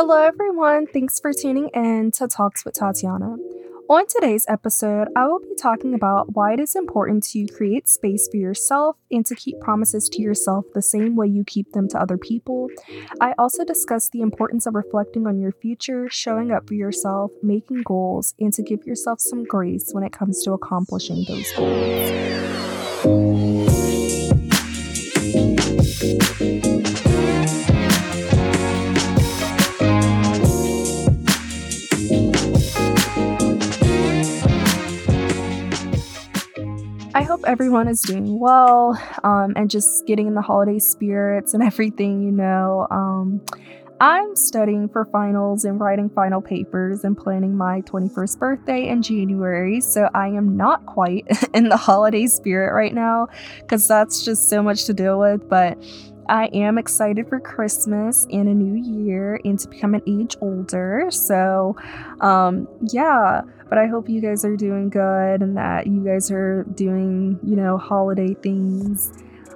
Hello, everyone. Thanks for tuning in to Talks with Tatiana. On today's episode, I will be talking about why it is important to create space for yourself and to keep promises to yourself the same way you keep them to other people. I also discuss the importance of reflecting on your future, showing up for yourself, making goals, and to give yourself some grace when it comes to accomplishing those goals. I hope everyone is doing well um, and just getting in the holiday spirits and everything, you know. Um, I'm studying for finals and writing final papers and planning my 21st birthday in January, so I am not quite in the holiday spirit right now because that's just so much to deal with. But I am excited for Christmas and a new year and to become an age older. So, um, yeah but I hope you guys are doing good and that you guys are doing, you know, holiday things.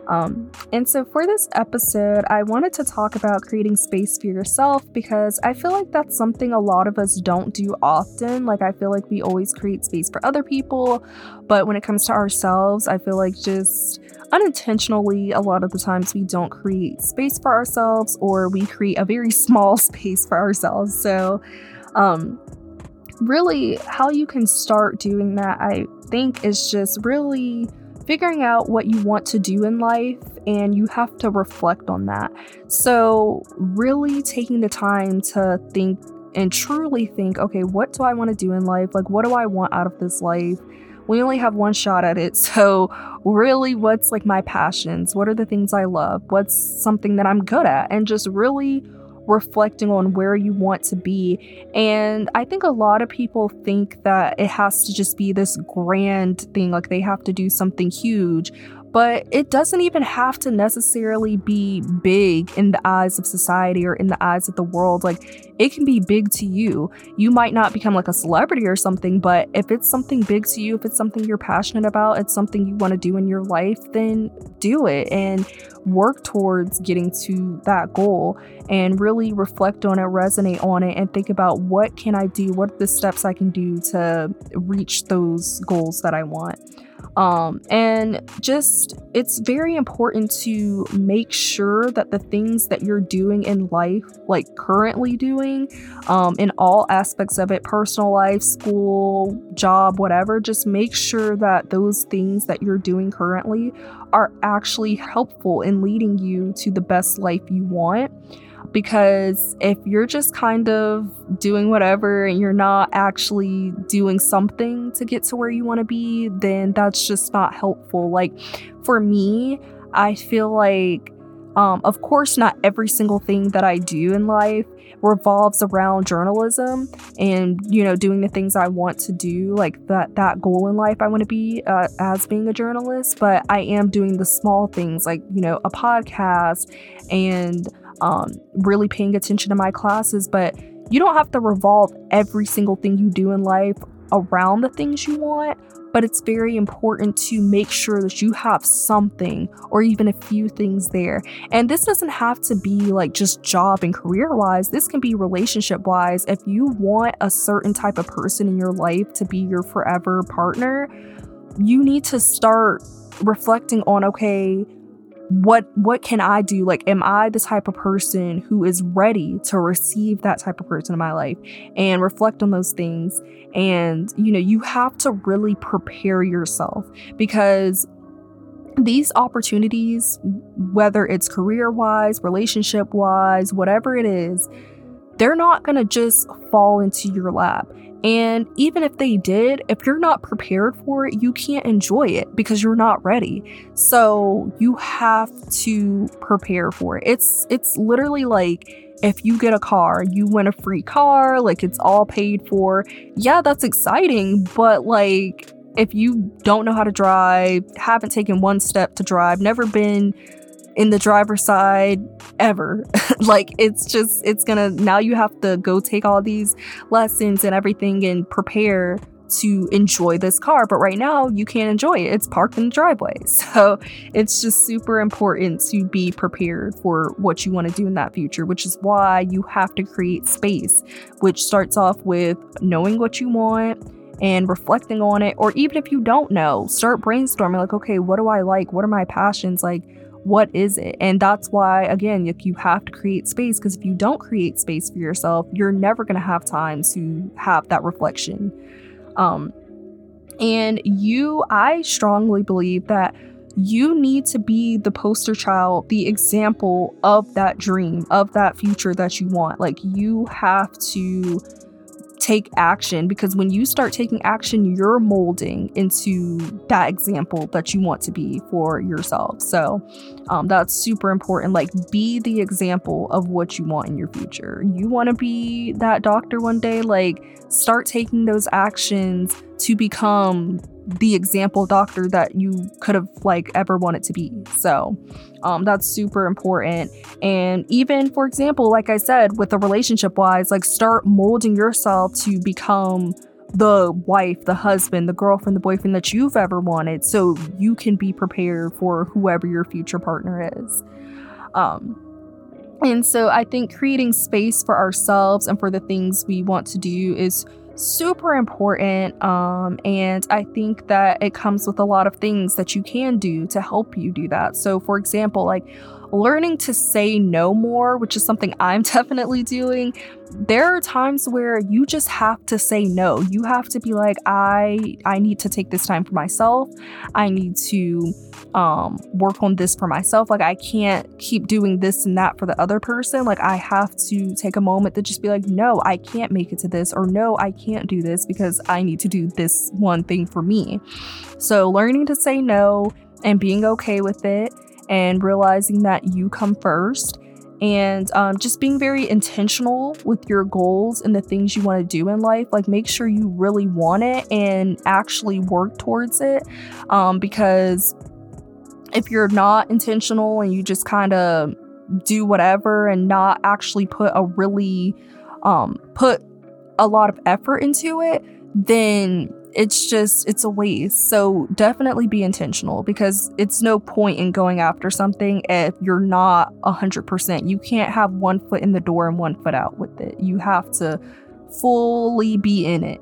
Um, and so for this episode, I wanted to talk about creating space for yourself because I feel like that's something a lot of us don't do often. Like, I feel like we always create space for other people, but when it comes to ourselves, I feel like just unintentionally, a lot of the times we don't create space for ourselves or we create a very small space for ourselves. So, um, really how you can start doing that, I think, is just really figuring out what you want to do in life and you have to reflect on that. So, really taking the time to think and truly think, okay, what do I want to do in life? Like, what do I want out of this life? We only have one shot at it. So, really, what's like my passions? What are the things I love? What's something that I'm good at? And just really reflecting on where you want to be. And I think a lot of people think that it has to just be this grand thing, like they have to do something huge but it doesn't even have to necessarily be big in the eyes of society or in the eyes of the world. Like, it can be big to you. You might not become like a celebrity or something, but if it's something big to you, if it's something you're passionate about, it's something you want to do in your life, then do it and work towards getting to that goal and really reflect on it, resonate on it, and think about what can I do? What are the steps I can do to reach those goals that I want? Um, and just it's very important to make sure that the things that you're doing in life, like currently doing, um, in all aspects of it personal life, school, job, whatever just make sure that those things that you're doing currently are actually helpful in leading you to the best life you want because if you're just kind of doing whatever and you're not actually doing something to get to where you want to be, then that's just not helpful. Like for me, I feel like, um, of course, not every single thing that I do in life revolves around journalism and you know doing the things I want to do, like that that goal in life I want to be uh, as being a journalist. But I am doing the small things, like you know a podcast and um, really paying attention to my classes, but you don't have to revolve every single thing you do in life around the things you want. But it's very important to make sure that you have something or even a few things there. And this doesn't have to be like just job and career wise, this can be relationship wise. If you want a certain type of person in your life to be your forever partner, you need to start reflecting on okay, what what can I do? Like, am I the type of person who is ready to receive that type of person in my life and reflect on those things? And you know, you have to really prepare yourself because these opportunities, whether it's career wise, relationship wise, whatever it is, they're not going to just fall into your lap. And even if they did, if you're not prepared for it, you can't enjoy it because you're not ready. So you have to prepare for it. It's it's literally like if you get a car, you win a free car, like it's all paid for. Yeah, that's exciting, but like if you don't know how to drive, haven't taken one step to drive, never been in the driver's side ever. like it's just it's gonna now you have to go take all these lessons and everything and prepare to enjoy this car, but right now you can't enjoy it. It's parked in the driveway. So it's just super important to be prepared for what you want to do in that future, which is why you have to create space, which starts off with knowing what you want and reflecting on it. Or even if you don't know, start brainstorming like, okay, what do I like? What are my passions? Like, what is it? And that's why, again, like you have to create space because if you don't create space for yourself, you're never going to have time to have that reflection. Um, and you, I strongly believe that you need to be the poster child, the example of that dream, of that future that you want. Like, you have to take action because when you start taking action, you're molding into that example that you want to be for yourself. So um, that's super important. Like, be the example of what you want in your future. You want to be that doctor one day, like, start taking those actions to become the example doctor that you could have like ever wanted to be. So um, that's super important. And even for example, like I said, with the relationship wise, like start molding yourself to become the wife, the husband, the girlfriend, the boyfriend that you've ever wanted, so you can be prepared for whoever your future partner is. Um, and so I think creating space for ourselves and for the things we want to do is super important. Um, and I think that it comes with a lot of things that you can do to help you do that. So, for example, like learning to say no more, which is something I'm definitely doing. There are times where you just have to say no. You have to be like, I I need to take this time for myself. I need to um work on this for myself. Like I can't keep doing this and that for the other person. Like I have to take a moment to just be like, no, I can't make it to this, or no, I can't do this because I need to do this one thing for me. So learning to say no and being okay with it and realizing that you come first and um, just being very intentional with your goals and the things you want to do in life like make sure you really want it and actually work towards it um, because if you're not intentional and you just kind of do whatever and not actually put a really um, put a lot of effort into it then it's just it's a waste. So definitely be intentional because it's no point in going after something if you're not 100% you can't have one foot in the door and one foot out with it. You have to fully be in it.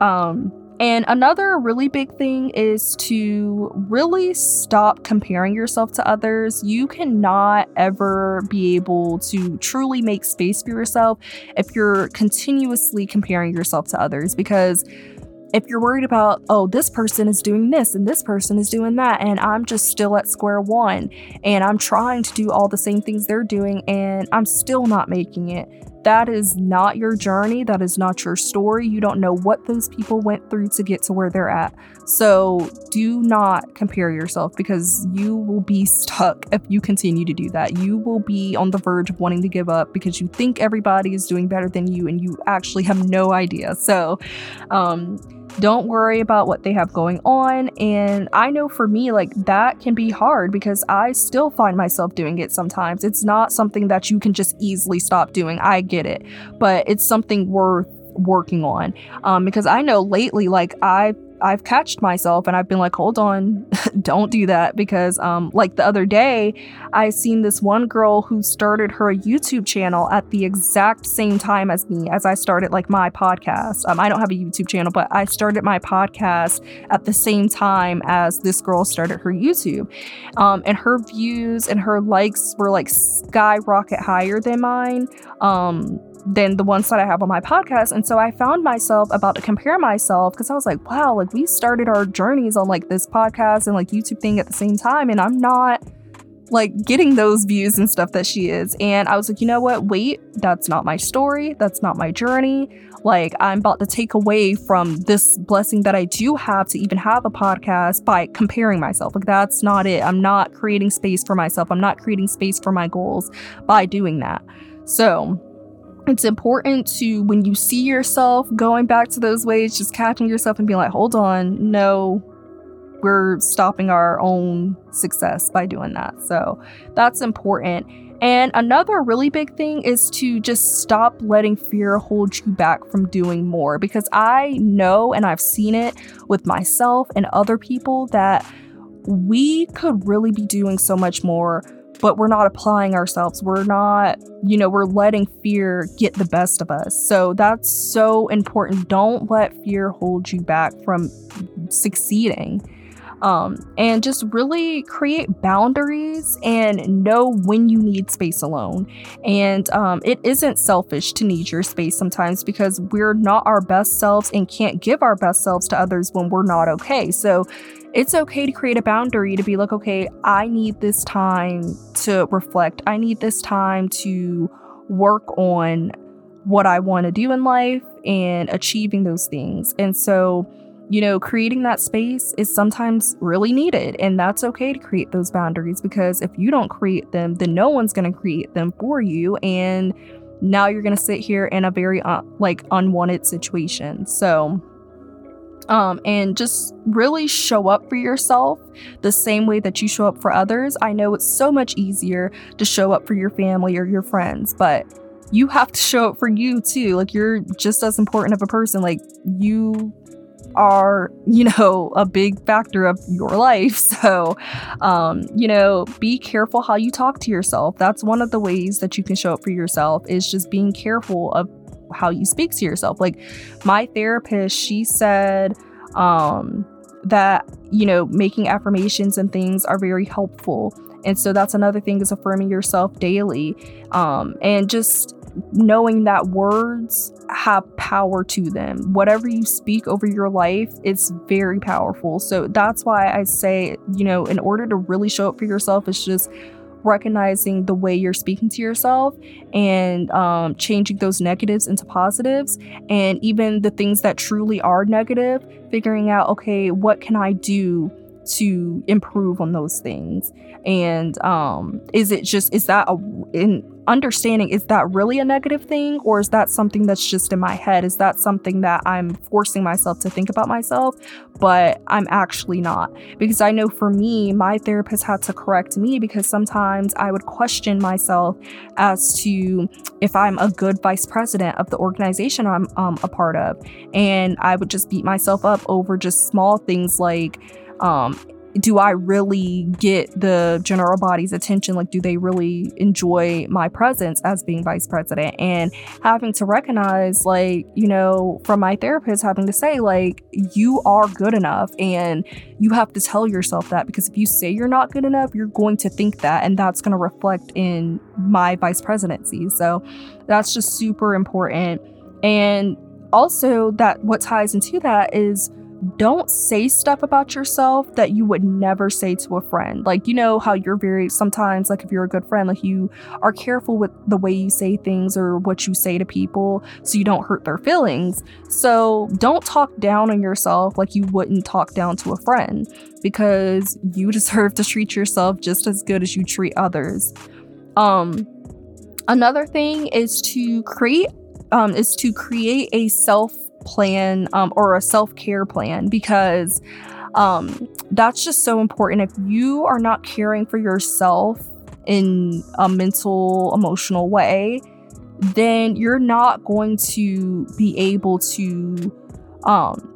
Um and another really big thing is to really stop comparing yourself to others. You cannot ever be able to truly make space for yourself if you're continuously comparing yourself to others because if you're worried about, oh, this person is doing this and this person is doing that, and I'm just still at square one and I'm trying to do all the same things they're doing and I'm still not making it, that is not your journey. That is not your story. You don't know what those people went through to get to where they're at. So do not compare yourself because you will be stuck if you continue to do that. You will be on the verge of wanting to give up because you think everybody is doing better than you and you actually have no idea. So, um, don't worry about what they have going on. And I know for me, like that can be hard because I still find myself doing it sometimes. It's not something that you can just easily stop doing. I get it, but it's something worth working on um, because I know lately, like I I've catched myself and I've been like, hold on, don't do that because um like the other day I seen this one girl who started her YouTube channel at the exact same time as me as I started like my podcast. Um I don't have a YouTube channel, but I started my podcast at the same time as this girl started her YouTube. Um and her views and her likes were like skyrocket higher than mine. Um than the ones that I have on my podcast. And so I found myself about to compare myself because I was like, wow, like we started our journeys on like this podcast and like YouTube thing at the same time. And I'm not like getting those views and stuff that she is. And I was like, you know what? Wait, that's not my story. That's not my journey. Like, I'm about to take away from this blessing that I do have to even have a podcast by comparing myself. Like, that's not it. I'm not creating space for myself. I'm not creating space for my goals by doing that. So, it's important to when you see yourself going back to those ways just catching yourself and being like hold on no we're stopping our own success by doing that. So that's important. And another really big thing is to just stop letting fear hold you back from doing more because I know and I've seen it with myself and other people that we could really be doing so much more but we're not applying ourselves. We're not, you know, we're letting fear get the best of us. So that's so important. Don't let fear hold you back from succeeding. Um, and just really create boundaries and know when you need space alone. And um, it isn't selfish to need your space sometimes because we're not our best selves and can't give our best selves to others when we're not okay. So it's okay to create a boundary to be like, okay, I need this time to reflect. I need this time to work on what I want to do in life and achieving those things. And so, you know, creating that space is sometimes really needed. And that's okay to create those boundaries because if you don't create them, then no one's going to create them for you. And now you're going to sit here in a very, uh, like, unwanted situation. So, um, and just really show up for yourself the same way that you show up for others. I know it's so much easier to show up for your family or your friends, but you have to show up for you too. Like, you're just as important of a person. Like, you are, you know, a big factor of your life. So, um, you know, be careful how you talk to yourself. That's one of the ways that you can show up for yourself is just being careful of how you speak to yourself. Like my therapist, she said um, that, you know, making affirmations and things are very helpful. And so that's another thing is affirming yourself daily um, and just knowing that words have power to them. Whatever you speak over your life, it's very powerful. So that's why I say, you know, in order to really show up for yourself, it's just recognizing the way you're speaking to yourself and um, changing those negatives into positives and even the things that truly are negative figuring out okay what can i do to improve on those things? And um is it just is that a in understanding is that really a negative thing or is that something that's just in my head? Is that something that i'm forcing myself to think about myself but i'm actually not? Because i know for me my therapist had to correct me because sometimes i would question myself as to if i'm a good vice president of the organization i'm um, a part of. And i would just beat myself up over just small things like um, do I really get the general body's attention? Like, do they really enjoy my presence as being vice president? And having to recognize, like, you know, from my therapist, having to say, like, you are good enough. And you have to tell yourself that because if you say you're not good enough, you're going to think that. And that's going to reflect in my vice presidency. So that's just super important. And also, that what ties into that is don't say stuff about yourself that you would never say to a friend. Like, you know, how you're very, sometimes, like, if you're a good friend, like, you are careful with the way you say things or what you say to people so you don't hurt their feelings. So, don't talk down on yourself like you wouldn't talk down to a friend because you deserve to treat yourself just as good as you treat others. Um, another thing is to create, um, is to create a self plan um, or a self care plan because um, that's just so important. If you are not caring for yourself in a mental, emotional way, then you're not going to be able to um,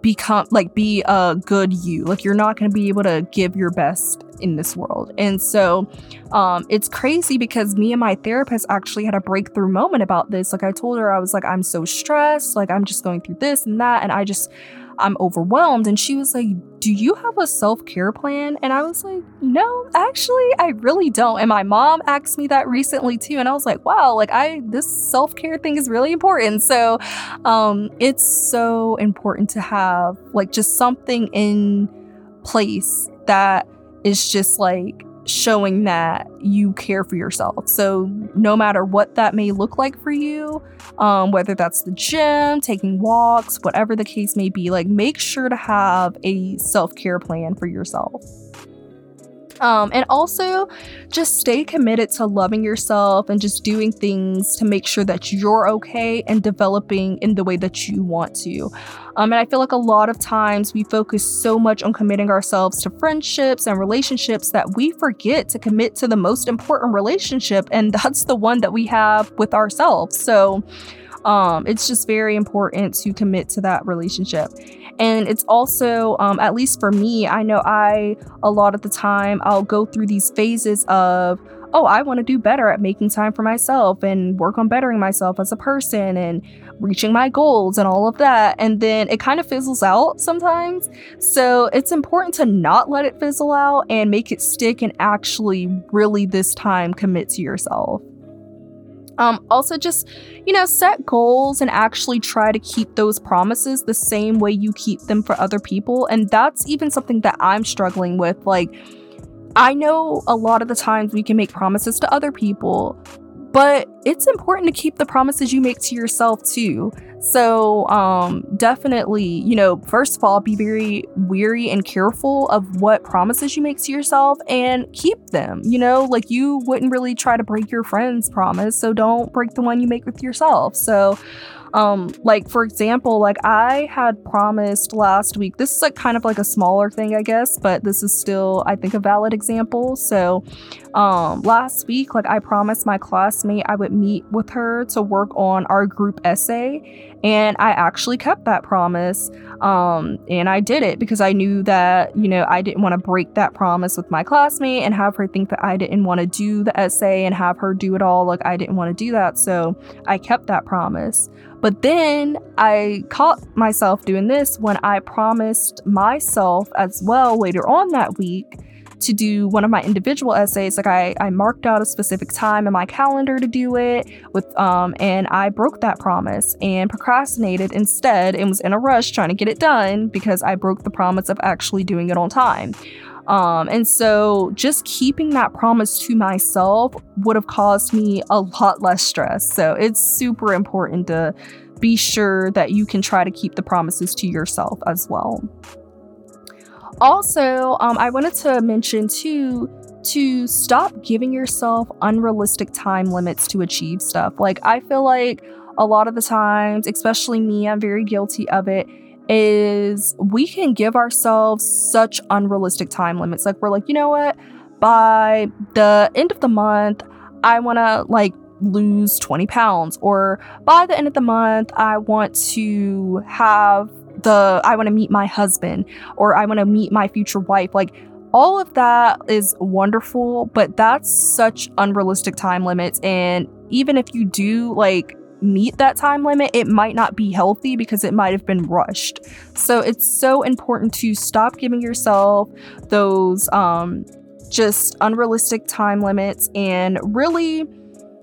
become like be a good you. Like you're not going to be able to give your best in this world. And so um, it's crazy because me and my therapist actually had a breakthrough moment about this. Like I told her, I was like, I'm so stressed. Like I'm just going through this and that. And I just, I'm overwhelmed. And she was like, Do you have a self care plan? And I was like, No, actually, I really don't. And my mom asked me that recently too. And I was like, Wow, like I, this self care thing is really important. So um, it's so important to have like just something in place that is just like showing that you care for yourself. So, no matter what that may look like for you, um, whether that's the gym, taking walks, whatever the case may be, like make sure to have a self care plan for yourself. Um, and also just stay committed to loving yourself and just doing things to make sure that you're okay and developing in the way that you want to. Um, and I feel like a lot of times we focus so much on committing ourselves to friendships and relationships that we forget to commit to the most important relationship, and that's the one that we have with ourselves. So, um, it's just very important to commit to that relationship. And it's also, um, at least for me, I know I, a lot of the time, I'll go through these phases of, oh, I want to do better at making time for myself and work on bettering myself as a person and reaching my goals and all of that. And then it kind of fizzles out sometimes. So it's important to not let it fizzle out and make it stick and actually really this time commit to yourself. Um, also, just, you know, set goals and actually try to keep those promises the same way you keep them for other people. And that's even something that I'm struggling with. Like, I know a lot of the times we can make promises to other people, but it's important to keep the promises you make to yourself too. So, um, definitely, you know, first of all, be very weary and careful of what promises you make to yourself and keep them. You know, like you wouldn't really try to break your friend's promise, so don't break the one you make with yourself. So, um, like for example, like I had promised last week, this is like kind of like a smaller thing, I guess, but this is still, I think, a valid example. So, um, last week, like I promised my classmate I would meet with her to work on our group essay, and I actually kept that promise. Um, and I did it because I knew that, you know, I didn't want to break that promise with my classmate and have her think that I didn't want to do the essay and have her do it all. Like, I didn't want to do that. So I kept that promise. But then I caught myself doing this when I promised myself as well later on that week to do one of my individual essays. Like I, I marked out a specific time in my calendar to do it with um and I broke that promise and procrastinated instead and was in a rush trying to get it done because I broke the promise of actually doing it on time. Um, and so just keeping that promise to myself would have caused me a lot less stress. So it's super important to be sure that you can try to keep the promises to yourself as well. Also, um, I wanted to mention too to stop giving yourself unrealistic time limits to achieve stuff. Like, I feel like a lot of the times, especially me, I'm very guilty of it is we can give ourselves such unrealistic time limits. Like we're like, you know what? By the end of the month, I want to like lose 20 pounds or by the end of the month, I want to have the I want to meet my husband or I want to meet my future wife. Like all of that is wonderful, but that's such unrealistic time limits and even if you do like meet that time limit, it might not be healthy because it might have been rushed. So it's so important to stop giving yourself those um, just unrealistic time limits and really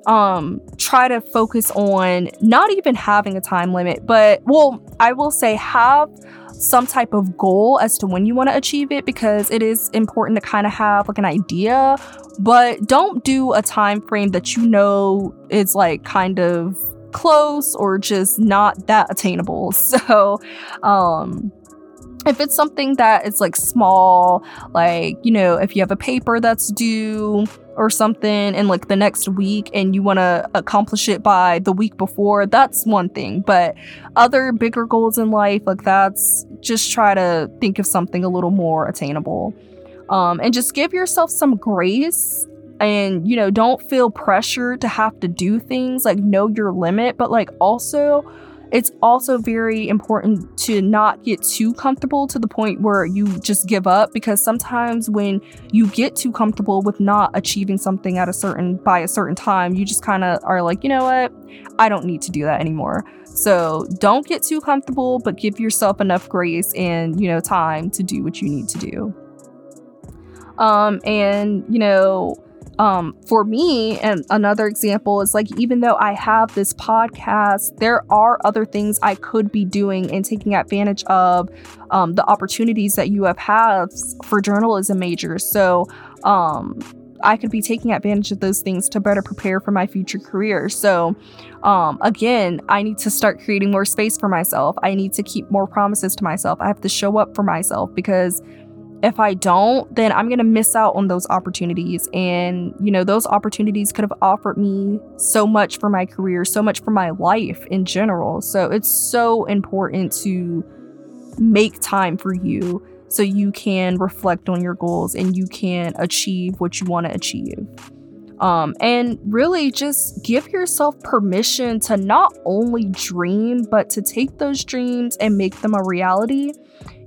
um try to focus on not even having a time limit but well i will say have some type of goal as to when you want to achieve it because it is important to kind of have like an idea but don't do a time frame that you know is like kind of close or just not that attainable. So, um, if it's something that is like small, like, you know, if you have a paper that's due or something in like the next week and you want to accomplish it by the week before, that's one thing. But other bigger goals in life, like that's just try to think of something a little more attainable. Um, and just give yourself some grace and you know don't feel pressured to have to do things like know your limit but like also it's also very important to not get too comfortable to the point where you just give up because sometimes when you get too comfortable with not achieving something at a certain by a certain time you just kind of are like you know what? I don't need to do that anymore. So don't get too comfortable but give yourself enough grace and you know time to do what you need to do. Um and you know um, for me, and another example is like, even though I have this podcast, there are other things I could be doing and taking advantage of um, the opportunities that UF has for journalism majors. So, um, I could be taking advantage of those things to better prepare for my future career. So, um, again, I need to start creating more space for myself. I need to keep more promises to myself. I have to show up for myself because if I don't, then I'm going to miss out on those opportunities. And, you know, those opportunities could have offered me so much for my career, so much for my life in general. So it's so important to make time for you so you can reflect on your goals and you can achieve what you want to achieve. Um, and really just give yourself permission to not only dream, but to take those dreams and make them a reality.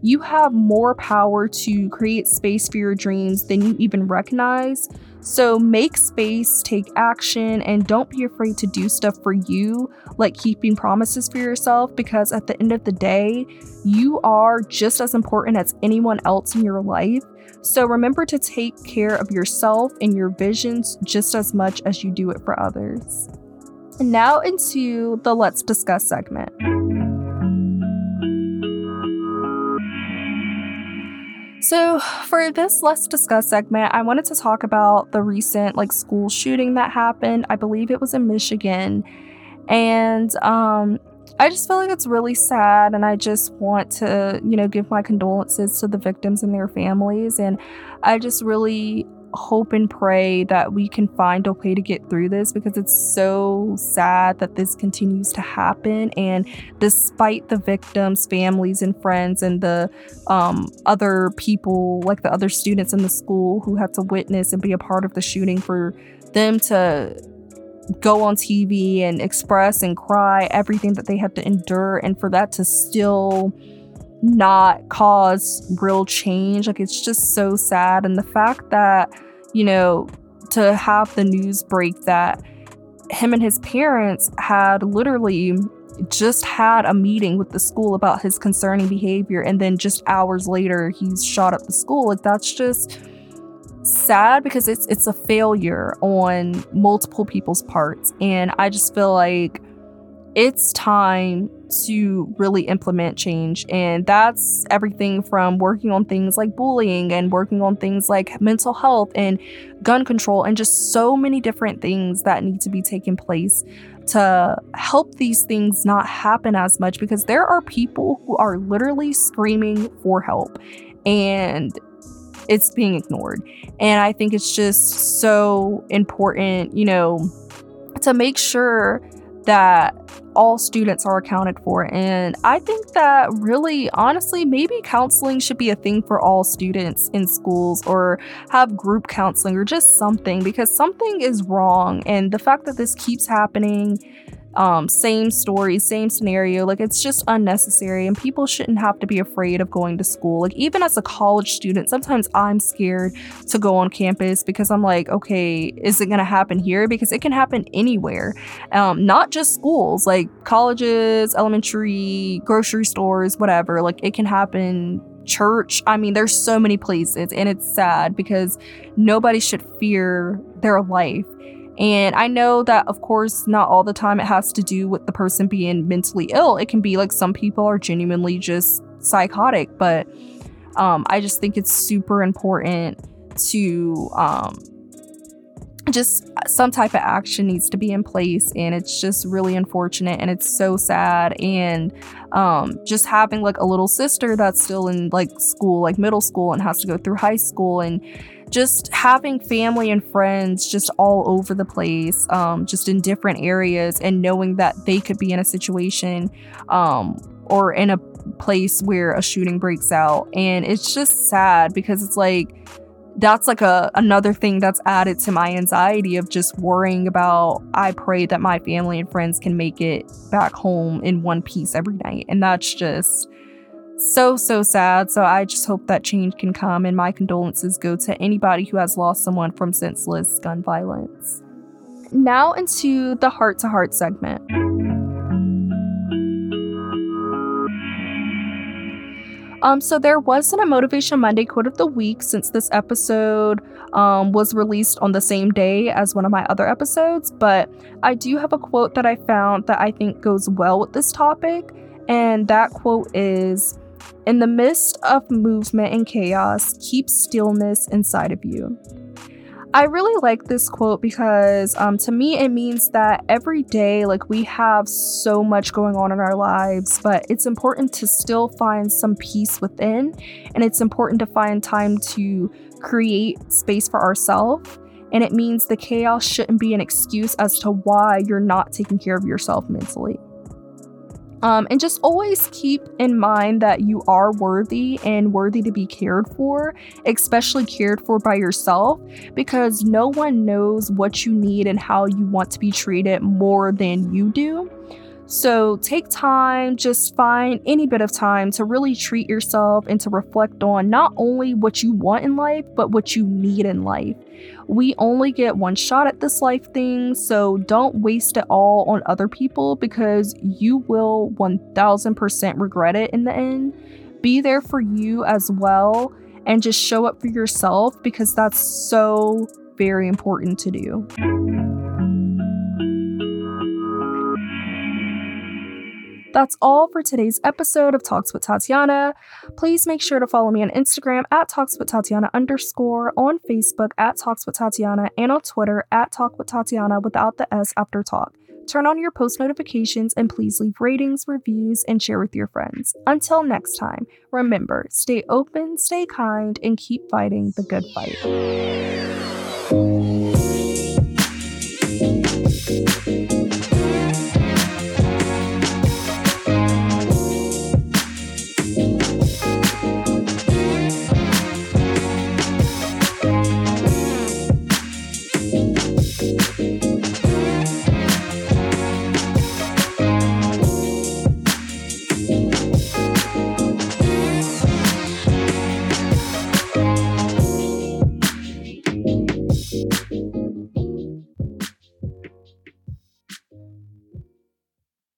You have more power to create space for your dreams than you even recognize. So make space, take action, and don't be afraid to do stuff for you, like keeping promises for yourself, because at the end of the day, you are just as important as anyone else in your life. So remember to take care of yourself and your visions just as much as you do it for others. And now into the Let's Discuss segment. So, for this Let's Discuss segment, I wanted to talk about the recent like school shooting that happened. I believe it was in Michigan. And um I just feel like it's really sad, and I just want to, you know, give my condolences to the victims and their families. And I just really hope and pray that we can find a way to get through this because it's so sad that this continues to happen. And despite the victims' families and friends and the um, other people, like the other students in the school who had to witness and be a part of the shooting, for them to go on TV and express and cry everything that they have to endure, and for that to still not cause real change. Like, it's just so sad. And the fact that, you know, to have the news break that him and his parents had literally just had a meeting with the school about his concerning behavior and then just hours later he's shot up the school like that's just sad because it's it's a failure on multiple people's parts. And I just feel like it's time to really implement change. And that's everything from working on things like bullying and working on things like mental health and gun control and just so many different things that need to be taken place to help these things not happen as much because there are people who are literally screaming for help. And it's being ignored. And I think it's just so important, you know, to make sure that all students are accounted for. And I think that really, honestly, maybe counseling should be a thing for all students in schools or have group counseling or just something because something is wrong. And the fact that this keeps happening um, same story, same scenario. Like it's just unnecessary, and people shouldn't have to be afraid of going to school. Like even as a college student, sometimes I'm scared to go on campus because I'm like, okay, is it gonna happen here? Because it can happen anywhere, um, not just schools, like colleges, elementary, grocery stores, whatever. Like it can happen church. I mean, there's so many places, and it's sad because nobody should fear their life. And I know that, of course, not all the time it has to do with the person being mentally ill. It can be like some people are genuinely just psychotic, but um, I just think it's super important to um, just some type of action needs to be in place and it's just really unfortunate and it's so sad and um, just having like a little sister that's still in like school like middle school and has to go through high school and just having family and friends just all over the place, um, just in different areas, and knowing that they could be in a situation um, or in a place where a shooting breaks out. And it's just sad because it's like, that's like a another thing that's added to my anxiety of just worrying about I pray that my family and friends can make it back home in one piece every night. And that's just so, so sad. So I just hope that change can come, and my condolences go to anybody who has lost someone from senseless gun violence. Now, into the heart to heart segment. Um, so there wasn't a Motivation Monday quote of the week since this episode um, was released on the same day as one of my other episodes, but I do have a quote that I found that I think goes well with this topic, and that quote is in the midst of movement and chaos, keep stillness inside of you. I really like this quote because um, to me it means that every day, like we have so much going on in our lives, but it's important to still find some peace within. And it's important to find time to create space for ourselves. And it means the chaos shouldn't be an excuse as to why you're not taking care of yourself mentally. Um, and just always keep in mind that you are worthy and worthy to be cared for, especially cared for by yourself, because no one knows what you need and how you want to be treated more than you do. So take time, just find any bit of time to really treat yourself and to reflect on not only what you want in life, but what you need in life. We only get one shot at this life thing, so don't waste it all on other people because you will 1000% regret it in the end. Be there for you as well and just show up for yourself because that's so very important to do. That's all for today's episode of Talks with Tatiana. Please make sure to follow me on Instagram at Talks with Tatiana underscore, on Facebook at Talks with Tatiana, and on Twitter at Talk with Tatiana without the S after talk. Turn on your post notifications and please leave ratings, reviews, and share with your friends. Until next time, remember stay open, stay kind, and keep fighting the good fight.